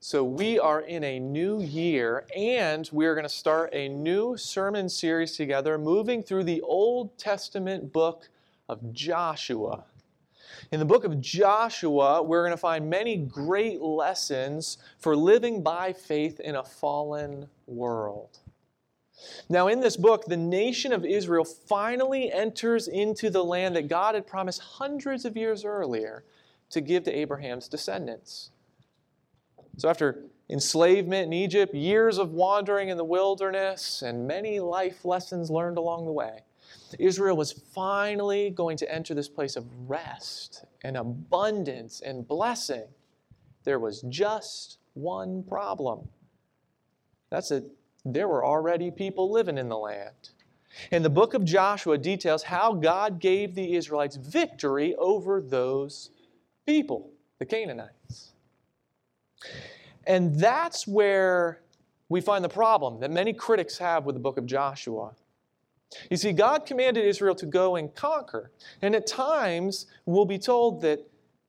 So, we are in a new year, and we are going to start a new sermon series together, moving through the Old Testament book of Joshua. In the book of Joshua, we're going to find many great lessons for living by faith in a fallen world. Now, in this book, the nation of Israel finally enters into the land that God had promised hundreds of years earlier to give to Abraham's descendants. So, after enslavement in Egypt, years of wandering in the wilderness, and many life lessons learned along the way, Israel was finally going to enter this place of rest and abundance and blessing. There was just one problem. That's it. there were already people living in the land. And the book of Joshua details how God gave the Israelites victory over those people, the Canaanites. And that's where we find the problem that many critics have with the book of Joshua. You see, God commanded Israel to go and conquer. And at times, we'll be told that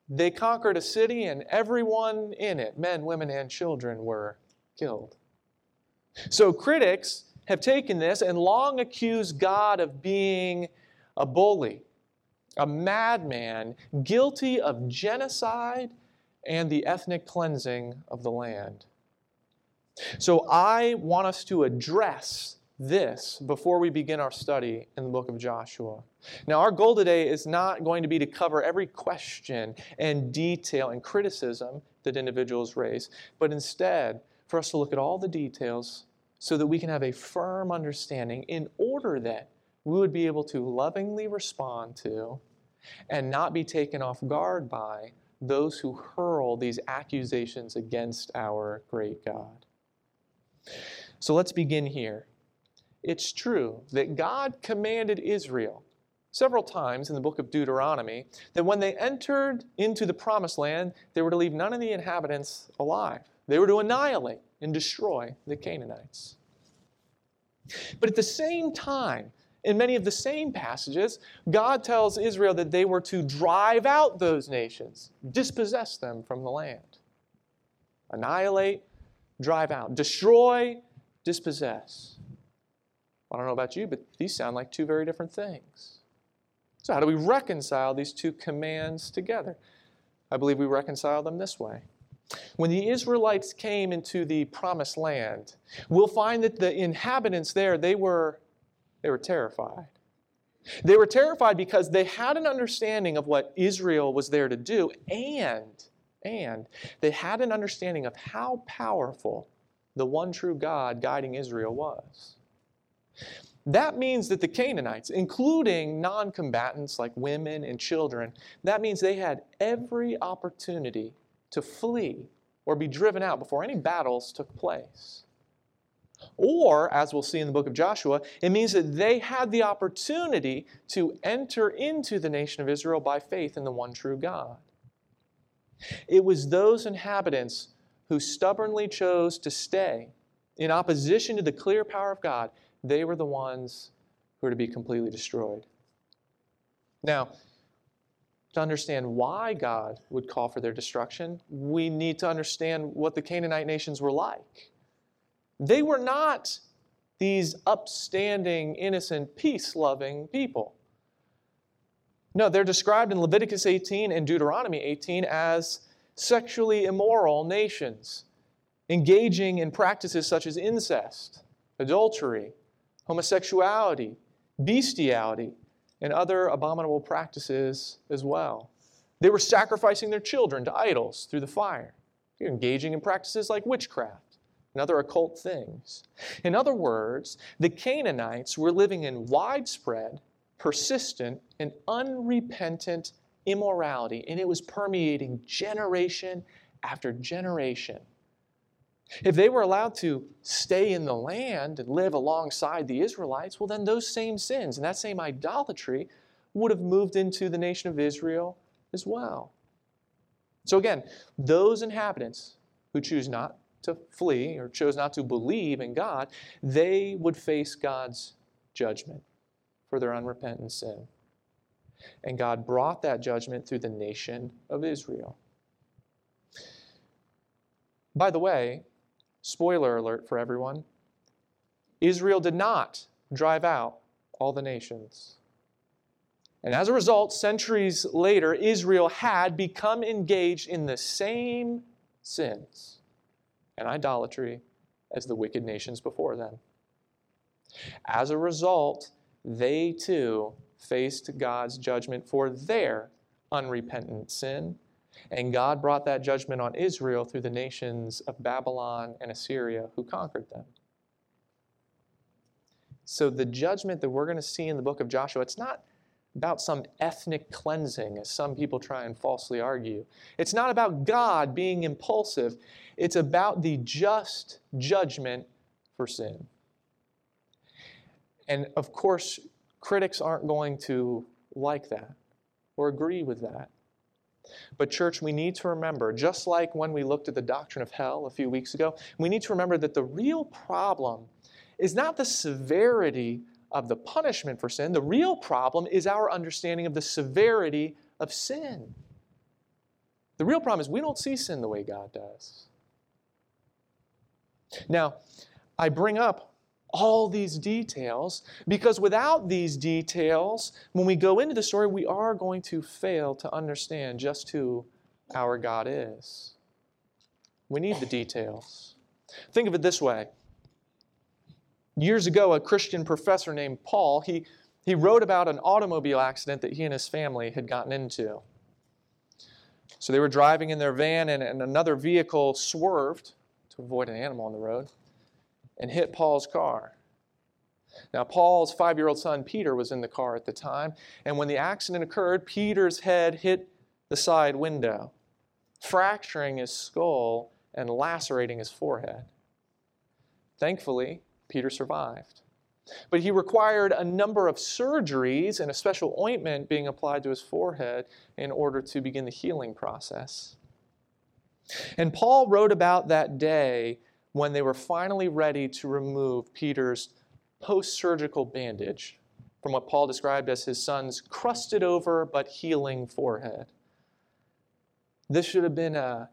they conquered a city and everyone in it, men, women, and children, were killed. So critics have taken this and long accused God of being a bully, a madman, guilty of genocide and the ethnic cleansing of the land. So I want us to address this before we begin our study in the book of Joshua. Now, our goal today is not going to be to cover every question and detail and criticism that individuals raise, but instead for us to look at all the details so that we can have a firm understanding in order that we would be able to lovingly respond to and not be taken off guard by those who hurl these accusations against our great God. So let's begin here. It's true that God commanded Israel several times in the book of Deuteronomy that when they entered into the promised land, they were to leave none of the inhabitants alive. They were to annihilate and destroy the Canaanites. But at the same time, in many of the same passages, God tells Israel that they were to drive out those nations, dispossess them from the land. Annihilate, drive out. Destroy, dispossess. I don't know about you, but these sound like two very different things. So, how do we reconcile these two commands together? I believe we reconcile them this way. When the Israelites came into the promised land, we'll find that the inhabitants there, they were, they were terrified. They were terrified because they had an understanding of what Israel was there to do, and, and they had an understanding of how powerful the one true God guiding Israel was. That means that the Canaanites, including non combatants like women and children, that means they had every opportunity to flee or be driven out before any battles took place. Or, as we'll see in the book of Joshua, it means that they had the opportunity to enter into the nation of Israel by faith in the one true God. It was those inhabitants who stubbornly chose to stay in opposition to the clear power of God, they were the ones who were to be completely destroyed. Now, to understand why God would call for their destruction, we need to understand what the Canaanite nations were like. They were not these upstanding, innocent, peace loving people. No, they're described in Leviticus 18 and Deuteronomy 18 as sexually immoral nations, engaging in practices such as incest, adultery, homosexuality, bestiality, and other abominable practices as well. They were sacrificing their children to idols through the fire. They're engaging in practices like witchcraft and other occult things. In other words, the Canaanites were living in widespread, persistent, and unrepentant immorality, and it was permeating generation after generation. If they were allowed to stay in the land and live alongside the Israelites, well, then those same sins and that same idolatry would have moved into the nation of Israel as well. So, again, those inhabitants who choose not to flee or chose not to believe in God, they would face God's judgment for their unrepentant sin. And God brought that judgment through the nation of Israel. By the way, spoiler alert for everyone Israel did not drive out all the nations. And as a result, centuries later, Israel had become engaged in the same sins and idolatry as the wicked nations before them. As a result, they too faced God's judgment for their unrepentant sin. And God brought that judgment on Israel through the nations of Babylon and Assyria who conquered them. So the judgment that we're going to see in the book of Joshua, it's not about some ethnic cleansing, as some people try and falsely argue. It's not about God being impulsive. It's about the just judgment for sin. And of course, critics aren't going to like that or agree with that. But, church, we need to remember, just like when we looked at the doctrine of hell a few weeks ago, we need to remember that the real problem is not the severity of the punishment for sin. The real problem is our understanding of the severity of sin. The real problem is we don't see sin the way God does. Now, I bring up all these details because without these details, when we go into the story, we are going to fail to understand just who our God is. We need the details. Think of it this way Years ago, a Christian professor named Paul, he, he wrote about an automobile accident that he and his family had gotten into. So they were driving in their van, and, and another vehicle swerved to avoid an animal on the road and hit Paul's car. Now, Paul's five year old son, Peter, was in the car at the time, and when the accident occurred, Peter's head hit the side window, fracturing his skull and lacerating his forehead. Thankfully, Peter survived. But he required a number of surgeries and a special ointment being applied to his forehead in order to begin the healing process. And Paul wrote about that day when they were finally ready to remove Peter's post surgical bandage from what Paul described as his son's crusted over but healing forehead. This should have been a,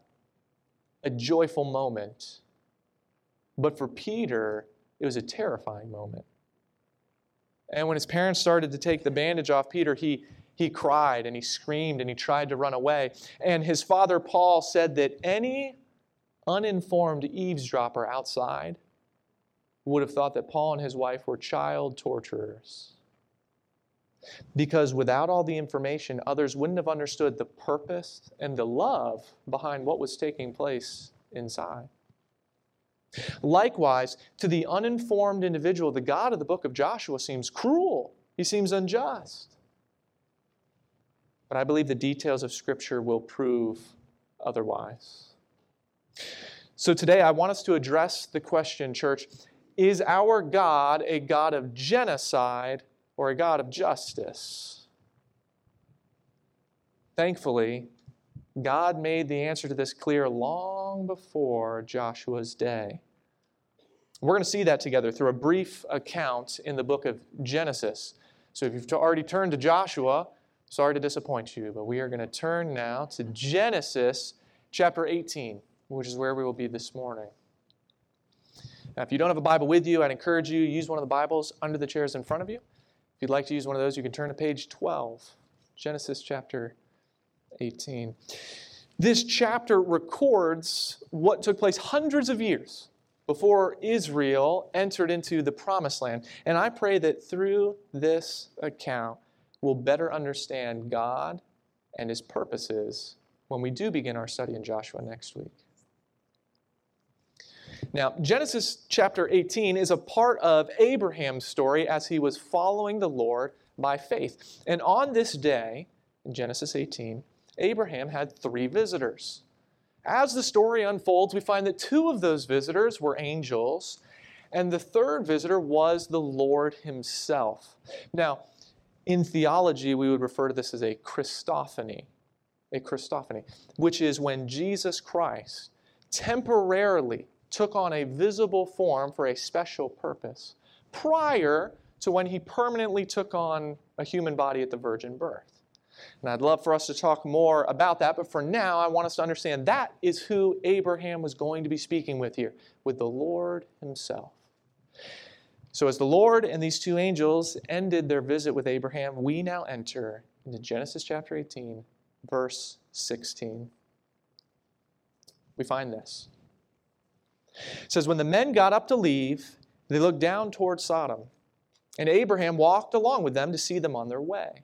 a joyful moment. But for Peter, it was a terrifying moment. And when his parents started to take the bandage off Peter, he, he cried and he screamed and he tried to run away. And his father, Paul, said that any uninformed eavesdropper outside would have thought that Paul and his wife were child torturers. Because without all the information, others wouldn't have understood the purpose and the love behind what was taking place inside. Likewise, to the uninformed individual, the God of the book of Joshua seems cruel. He seems unjust. But I believe the details of Scripture will prove otherwise. So today, I want us to address the question, church is our God a God of genocide or a God of justice? Thankfully, God made the answer to this clear long before Joshua's day. We're going to see that together through a brief account in the book of Genesis. So if you've already turned to Joshua, sorry to disappoint you, but we are going to turn now to Genesis chapter 18, which is where we will be this morning. Now, if you don't have a Bible with you, I'd encourage you use one of the Bibles under the chairs in front of you. If you'd like to use one of those, you can turn to page 12, Genesis chapter 18. This chapter records what took place hundreds of years before Israel entered into the promised land. And I pray that through this account, we'll better understand God and his purposes when we do begin our study in Joshua next week. Now, Genesis chapter 18 is a part of Abraham's story as he was following the Lord by faith. And on this day, in Genesis 18, Abraham had three visitors. As the story unfolds, we find that two of those visitors were angels, and the third visitor was the Lord Himself. Now, in theology, we would refer to this as a Christophany, a Christophany, which is when Jesus Christ temporarily took on a visible form for a special purpose prior to when he permanently took on a human body at the virgin birth. And I'd love for us to talk more about that, but for now, I want us to understand that is who Abraham was going to be speaking with here, with the Lord Himself. So, as the Lord and these two angels ended their visit with Abraham, we now enter into Genesis chapter 18, verse 16. We find this. It says, When the men got up to leave, they looked down toward Sodom, and Abraham walked along with them to see them on their way.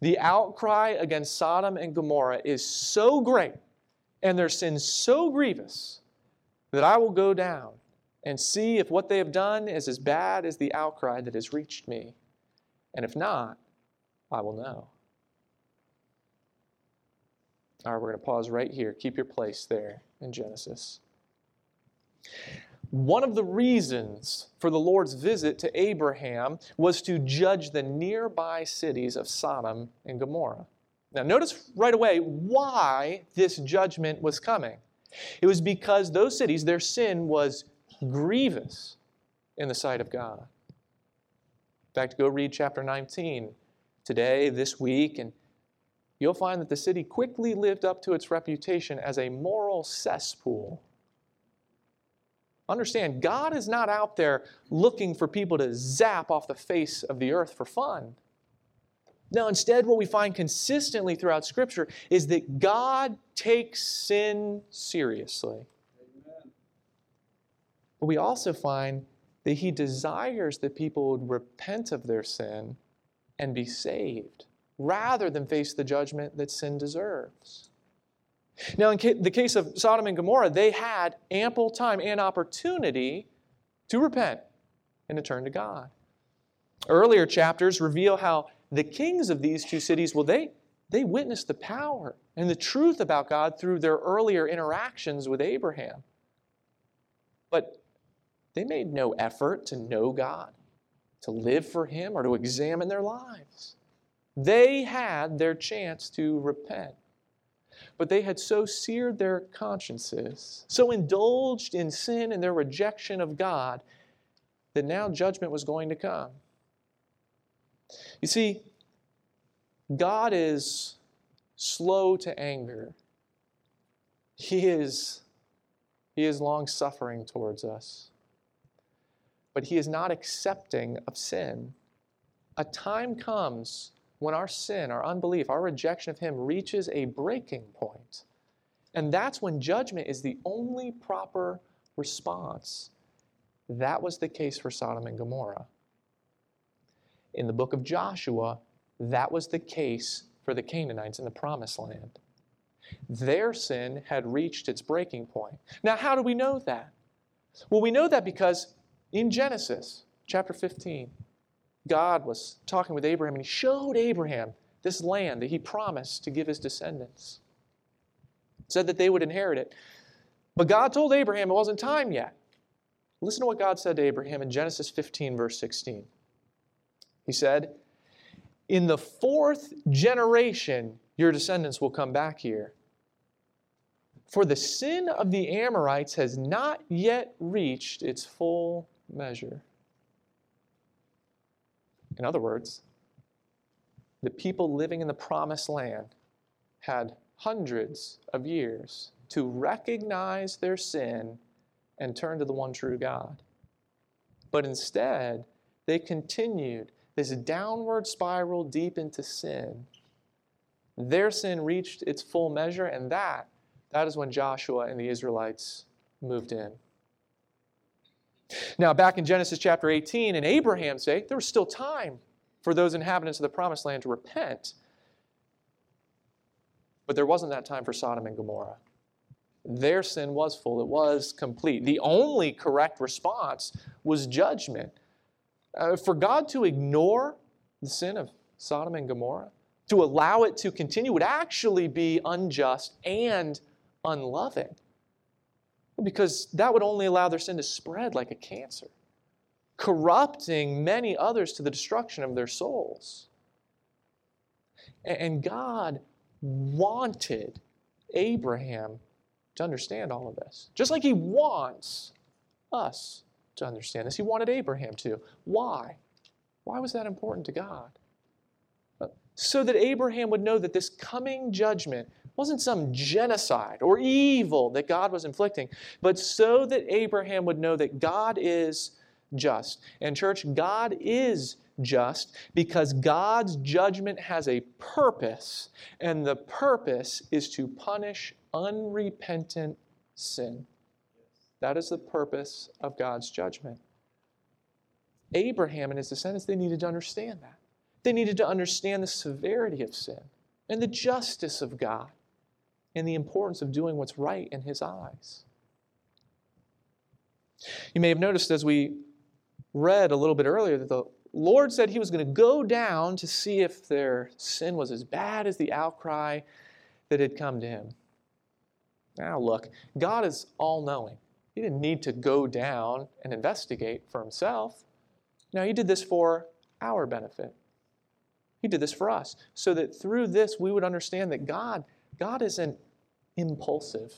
The outcry against Sodom and Gomorrah is so great and their sin so grievous that I will go down and see if what they have done is as bad as the outcry that has reached me. And if not, I will know. All right, we're going to pause right here. Keep your place there in Genesis. One of the reasons for the Lord's visit to Abraham was to judge the nearby cities of Sodom and Gomorrah. Now, notice right away why this judgment was coming. It was because those cities, their sin was grievous in the sight of God. In fact, go read chapter 19 today, this week, and you'll find that the city quickly lived up to its reputation as a moral cesspool. Understand, God is not out there looking for people to zap off the face of the earth for fun. No, instead, what we find consistently throughout Scripture is that God takes sin seriously. Amen. But we also find that He desires that people would repent of their sin and be saved rather than face the judgment that sin deserves. Now, in the case of Sodom and Gomorrah, they had ample time and opportunity to repent and to turn to God. Earlier chapters reveal how the kings of these two cities, well, they, they witnessed the power and the truth about God through their earlier interactions with Abraham. But they made no effort to know God, to live for Him, or to examine their lives. They had their chance to repent. But they had so seared their consciences, so indulged in sin and their rejection of God, that now judgment was going to come. You see, God is slow to anger. He is, he is long suffering towards us. But He is not accepting of sin. A time comes when our sin, our unbelief, our rejection of Him reaches a breaking point. And that's when judgment is the only proper response. That was the case for Sodom and Gomorrah in the book of Joshua, that was the case for the Canaanites in the promised land. Their sin had reached its breaking point. Now, how do we know that? Well, we know that because in Genesis chapter 15, God was talking with Abraham and he showed Abraham this land that he promised to give his descendants. Said that they would inherit it. But God told Abraham it wasn't time yet. Listen to what God said to Abraham in Genesis 15, verse 16. He said, In the fourth generation, your descendants will come back here. For the sin of the Amorites has not yet reached its full measure. In other words, the people living in the promised land had hundreds of years to recognize their sin and turn to the one true God. But instead, they continued this downward spiral deep into sin. Their sin reached its full measure, and that, that is when Joshua and the Israelites moved in. Now, back in Genesis chapter 18, in Abraham's day, there was still time for those inhabitants of the promised land to repent. But there wasn't that time for Sodom and Gomorrah. Their sin was full, it was complete. The only correct response was judgment. Uh, for God to ignore the sin of Sodom and Gomorrah, to allow it to continue, would actually be unjust and unloving. Because that would only allow their sin to spread like a cancer, corrupting many others to the destruction of their souls. And God wanted Abraham to understand all of this. Just like he wants us to understand this. He wanted Abraham to. Why? Why was that important to God? Uh, so that Abraham would know that this coming judgment wasn't some genocide or evil that God was inflicting, but so that Abraham would know that God is just. And, church, God is just because God's judgment has a purpose, and the purpose is to punish unrepentant sin. That is the purpose of God's judgment. Abraham and his descendants, they needed to understand that. They needed to understand the severity of sin and the justice of God and the importance of doing what's right in his eyes. You may have noticed as we read a little bit earlier that the Lord said he was going to go down to see if their sin was as bad as the outcry that had come to him. Now, look, God is all knowing. He didn't need to go down and investigate for himself. No, he did this for our benefit. He did this for us so that through this we would understand that God, God isn't impulsive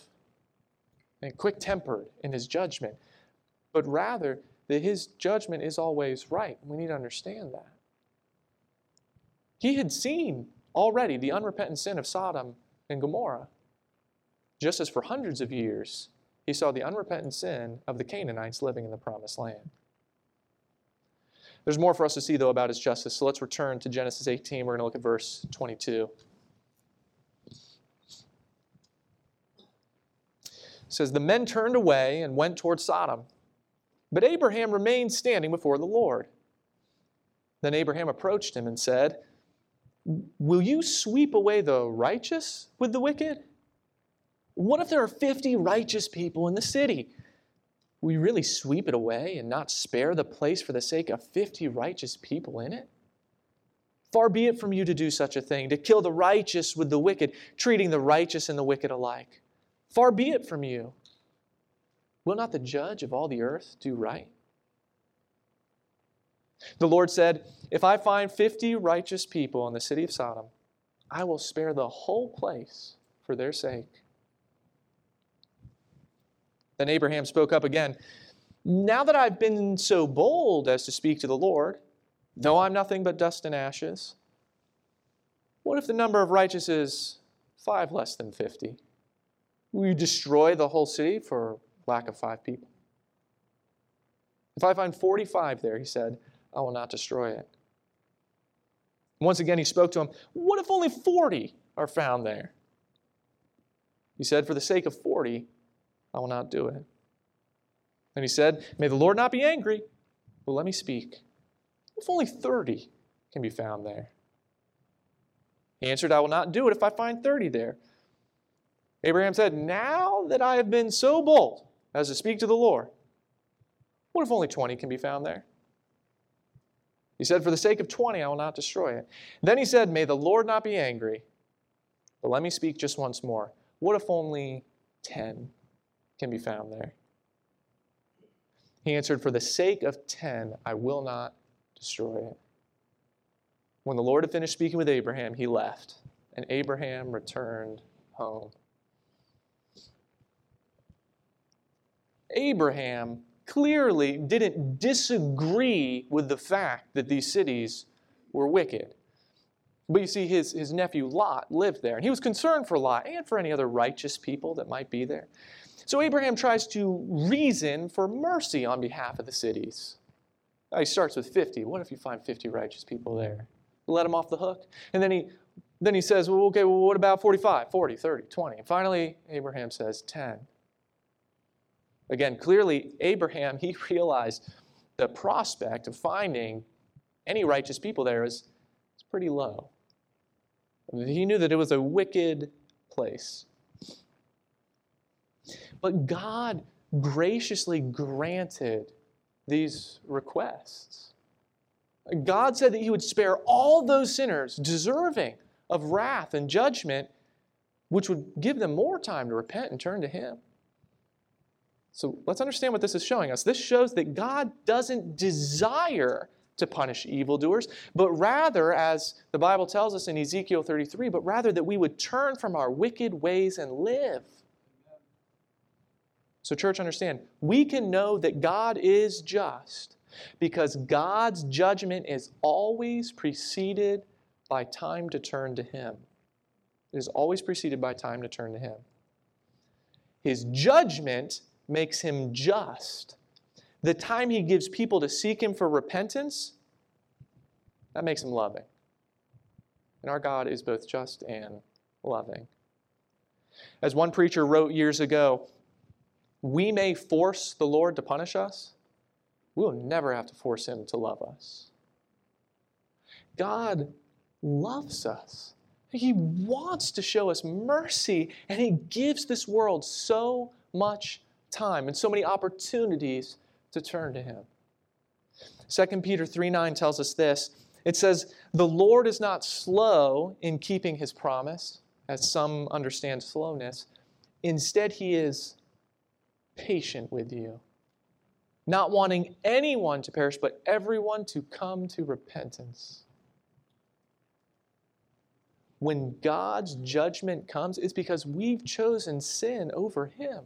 and quick tempered in his judgment, but rather that his judgment is always right. We need to understand that. He had seen already the unrepentant sin of Sodom and Gomorrah, just as for hundreds of years he saw the unrepentant sin of the Canaanites living in the promised land. There's more for us to see, though, about his justice. So let's return to Genesis 18. We're going to look at verse 22. It says, The men turned away and went toward Sodom, but Abraham remained standing before the Lord. Then Abraham approached him and said, Will you sweep away the righteous with the wicked? What if there are 50 righteous people in the city? we really sweep it away and not spare the place for the sake of 50 righteous people in it? Far be it from you to do such a thing, to kill the righteous with the wicked, treating the righteous and the wicked alike. Far be it from you. Will not the judge of all the earth do right? The Lord said, If I find 50 righteous people in the city of Sodom, I will spare the whole place for their sake. Then Abraham spoke up again. Now that I've been so bold as to speak to the Lord, though I'm nothing but dust and ashes, what if the number of righteous is five less than 50? You destroy the whole city for lack of five people? If I find 45 there, he said, I will not destroy it. Once again, he spoke to him, What if only 40 are found there? He said, For the sake of 40, I will not do it. And he said, May the Lord not be angry, but let me speak. If only 30 can be found there. He answered, I will not do it if I find 30 there. Abraham said, Now that I have been so bold as to speak to the Lord, what if only 20 can be found there? He said, For the sake of 20, I will not destroy it. Then he said, May the Lord not be angry, but let me speak just once more. What if only 10 can be found there. He answered, For the sake of ten, I will not destroy it. When the Lord had finished speaking with Abraham, he left, and Abraham returned home. Abraham clearly didn't disagree with the fact that these cities were wicked. But you see, his, his nephew Lot lived there, and he was concerned for Lot and for any other righteous people that might be there. So Abraham tries to reason for mercy on behalf of the cities. He starts with 50. What if you find 50 righteous people there? Let them off the hook. And then he then he says, well, okay, well, what about 45, 40, 30, 20? And finally, Abraham says 10. Again, clearly, Abraham, he realized the prospect of finding any righteous people there is, is pretty low. He knew that it was a wicked place. But God graciously granted these requests. God said that He would spare all those sinners deserving of wrath and judgment, which would give them more time to repent and turn to Him. So let's understand what this is showing us. This shows that God doesn't desire to punish evildoers, but rather, as the Bible tells us in Ezekiel 33, but rather that we would turn from our wicked ways and live. So, church, understand, we can know that God is just because God's judgment is always preceded by time to turn to Him. It is always preceded by time to turn to Him. His judgment makes Him just. The time He gives people to seek Him for repentance, that makes Him loving. And our God is both just and loving. As one preacher wrote years ago, we may force the Lord to punish us, we will never have to force Him to love us. God loves us. He wants to show us mercy, and He gives this world so much time and so many opportunities to turn to Him. 2 Peter 3 9 tells us this. It says, The Lord is not slow in keeping His promise, as some understand slowness. Instead, He is patient with you not wanting anyone to perish, but everyone to come to repentance. When God's judgment comes, it's because we've chosen sin over Him.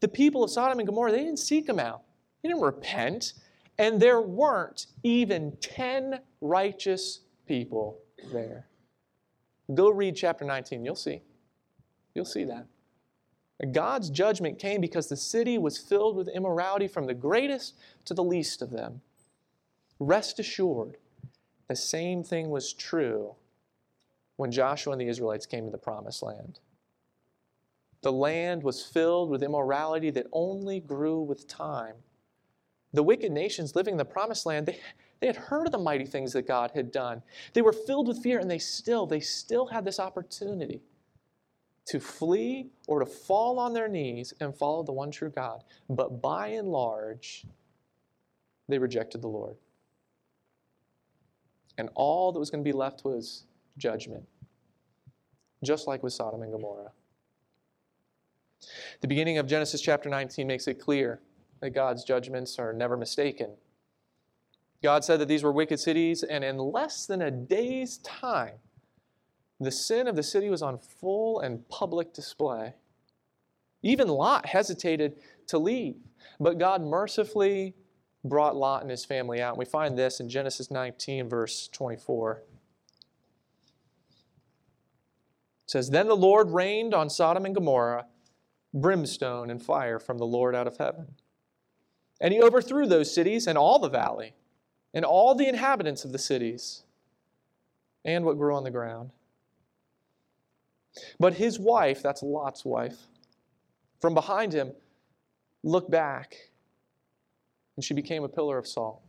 The people of Sodom and Gomorrah, they didn't seek Him out, they didn't repent, and there weren't even 10 righteous people there. Go read chapter 19, you'll see. You'll see that. God's judgment came because the city was filled with immorality from the greatest to the least of them. Rest assured, the same thing was true when Joshua and the Israelites came to the promised land. The land was filled with immorality that only grew with time. The wicked nations living in the promised land, they, they had heard of the mighty things that God had done. They were filled with fear, and they still, they still had this opportunity to flee or to fall on their knees and follow the one true God. But by and large, they rejected the Lord. And all that was going to be left was judgment, just like with Sodom and Gomorrah. The beginning of Genesis chapter 19 makes it clear that God's judgments are never mistaken. God said that these were wicked cities, and in less than a day's time, the sin of the city was on full and public display. Even Lot hesitated to leave, but God mercifully brought Lot and his family out. And we find this in Genesis 19, verse 24. It says, Then the Lord rained on Sodom and Gomorrah brimstone and fire from the Lord out of heaven. And he overthrew those cities and all the valley, and all the inhabitants of the cities, and what grew on the ground. But his wife, that's Lot's wife, from behind him, looked back and she became a pillar of salt.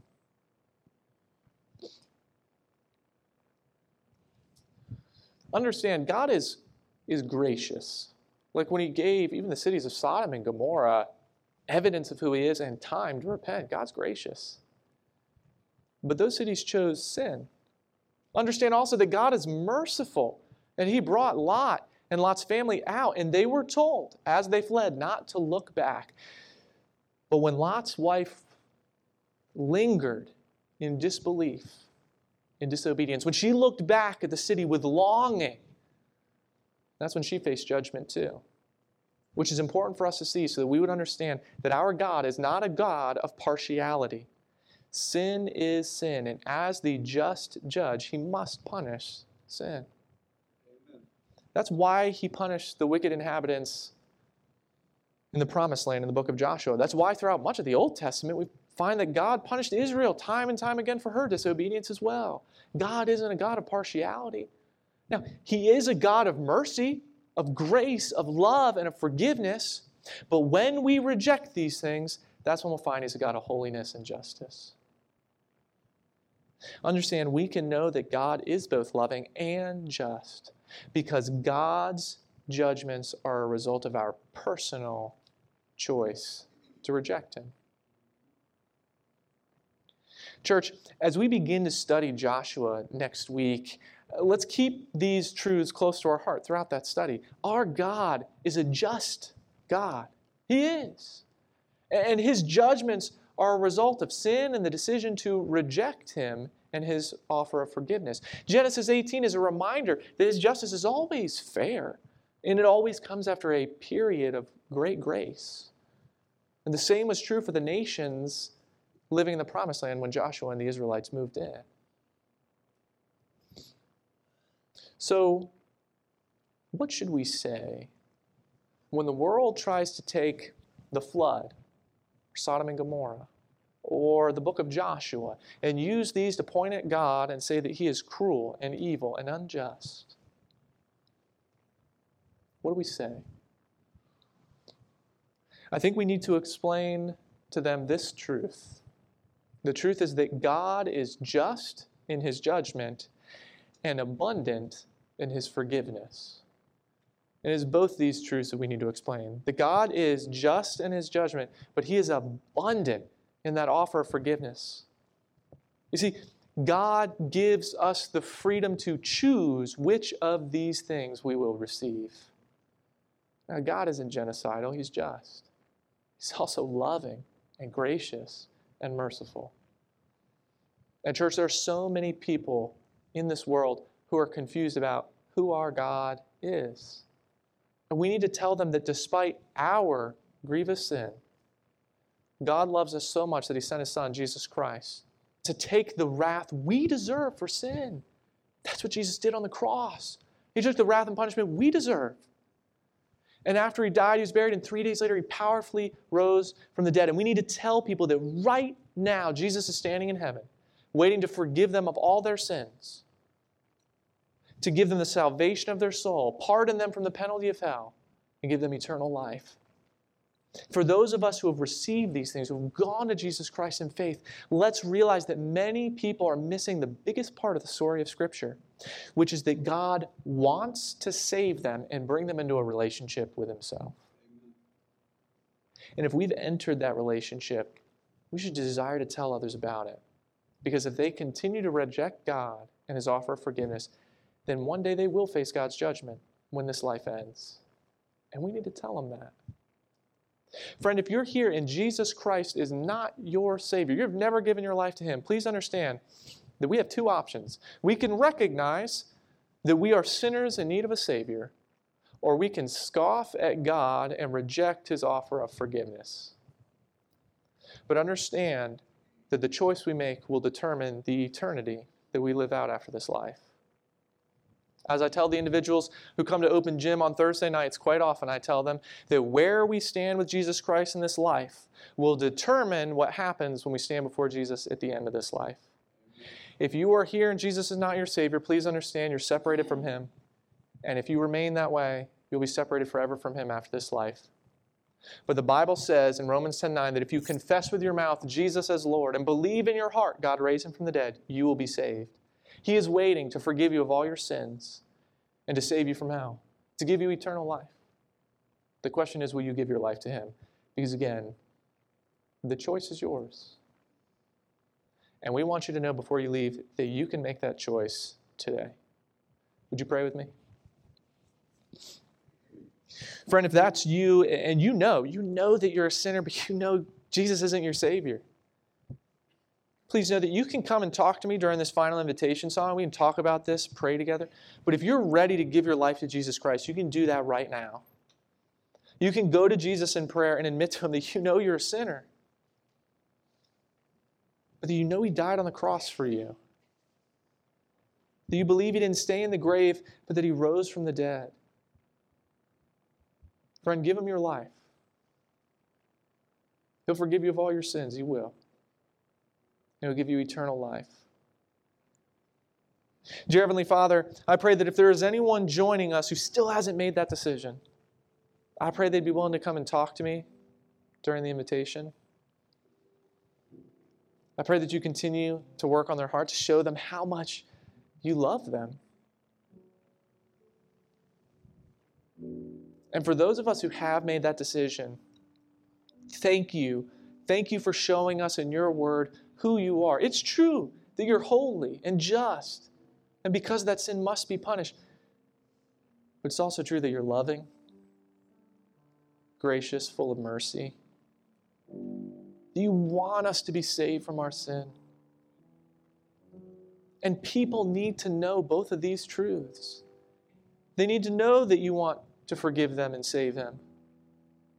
Understand, God is, is gracious. Like when he gave even the cities of Sodom and Gomorrah evidence of who he is and time to repent, God's gracious. But those cities chose sin. Understand also that God is merciful. And he brought Lot and Lot's family out, and they were told as they fled not to look back. But when Lot's wife lingered in disbelief, in disobedience, when she looked back at the city with longing, that's when she faced judgment too. Which is important for us to see so that we would understand that our God is not a God of partiality. Sin is sin, and as the just judge, he must punish sin. That's why he punished the wicked inhabitants in the promised land in the book of Joshua. That's why throughout much of the Old Testament we find that God punished Israel time and time again for her disobedience as well. God isn't a God of partiality. Now, he is a God of mercy, of grace, of love, and of forgiveness. But when we reject these things, that's when we'll find he's a God of holiness and justice. Understand, we can know that God is both loving and just because God's judgments are a result of our personal choice to reject Him. Church, as we begin to study Joshua next week, let's keep these truths close to our heart throughout that study. Our God is a just God. He is. And his judgments are a result of sin and the decision to reject him and his offer of forgiveness. Genesis 18 is a reminder that his justice is always fair, and it always comes after a period of great grace. And the same was true for the nations living in the promised land when Joshua and the Israelites moved in. So, what should we say when the world tries to take the flood, Sodom and Gomorrah, or the book of Joshua and use these to point at God and say that He is cruel and evil and unjust? What do we say? I think we need to explain to them this truth. The truth is that God is just in His judgment and abundant in His forgiveness. And It is both these truths that we need to explain. That God is just in His judgment, but He is abundant in that offer of forgiveness. You see, God gives us the freedom to choose which of these things we will receive. Now, God isn't genocidal, He's just. He's also loving and gracious and merciful. And, church, there are so many people in this world who are confused about who our God is. And we need to tell them that despite our grievous sin, God loves us so much that He sent His Son, Jesus Christ, to take the wrath we deserve for sin. That's what Jesus did on the cross. He took the wrath and punishment we deserve. And after he died, he was buried, and three days later, he powerfully rose from the dead. And we need to tell people that right now, Jesus is standing in heaven, waiting to forgive them of all their sins, to give them the salvation of their soul, pardon them from the penalty of hell, and give them eternal life. For those of us who have received these things, who have gone to Jesus Christ in faith, let's realize that many people are missing the biggest part of the story of Scripture, which is that God wants to save them and bring them into a relationship with Himself. And if we've entered that relationship, we should desire to tell others about it. Because if they continue to reject God and His offer of forgiveness, then one day they will face God's judgment when this life ends. And we need to tell them that. Friend, if you're here and Jesus Christ is not your Savior, you've never given your life to Him, please understand that we have two options. We can recognize that we are sinners in need of a Savior, or we can scoff at God and reject His offer of forgiveness. But understand that the choice we make will determine the eternity that we live out after this life. As I tell the individuals who come to Open Gym on Thursday nights, quite often I tell them that where we stand with Jesus Christ in this life will determine what happens when we stand before Jesus at the end of this life. If you are here and Jesus is not your Savior, please understand you're separated from Him. And if you remain that way, you'll be separated forever from Him after this life. But the Bible says in Romans 10:9 that if you confess with your mouth Jesus as Lord and believe in your heart God raised him from the dead, you will be saved. He is waiting to forgive you of all your sins and to save you from hell, to give you eternal life. The question is, will you give your life to Him? Because again, the choice is yours. And we want you to know before you leave that you can make that choice today. Would you pray with me? Friend, if that's you and you know, you know that you're a sinner, but you know Jesus isn't your Savior, please know that you can come and talk to me during this final invitation song. We can talk about this, pray together. But if you're ready to give your life to Jesus Christ, you can do that right now. You can go to Jesus in prayer and admit to him that you know you're a sinner. But that you know he died on the cross for you. That you believe he didn't stay in the grave, but that he rose from the dead. Friend, give him your life. He'll forgive you of all your sins. He will and He'll give you eternal life. Dear Heavenly Father, I pray that if there is anyone joining us who still hasn't made that decision, I pray they'd be willing to come and talk to me during the invitation. I pray that you continue to work on their heart to show them how much you love them. And for those of us who have made that decision, thank you. Thank you for showing us in your word who you are. It's true that you're holy and just, and because that sin must be punished. But it's also true that you're loving, gracious, full of mercy. Do you want us to be saved from our sin? And people need to know both of these truths. They need to know that you want to forgive them and save them.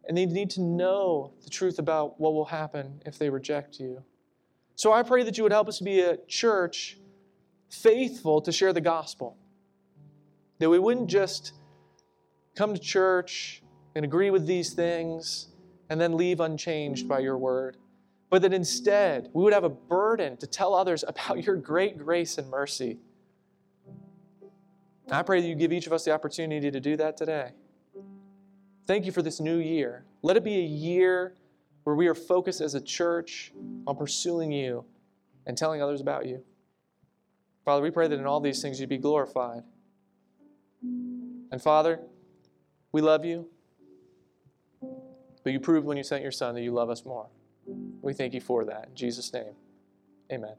And they need to know the truth about what will happen if they reject you. So I pray that you would help us to be a church faithful to share the gospel. That we wouldn't just come to church and agree with these things and then leave unchanged by your word, but that instead we would have a burden to tell others about your great grace and mercy. I pray that you give each of us the opportunity to do that today. Thank you for this new year. Let it be a year where we are focused as a church on pursuing you and telling others about you. Father, we pray that in all these things you be glorified. And Father, we love you, but you proved when you sent your Son that you love us more. We thank you for that. In Jesus' name, amen.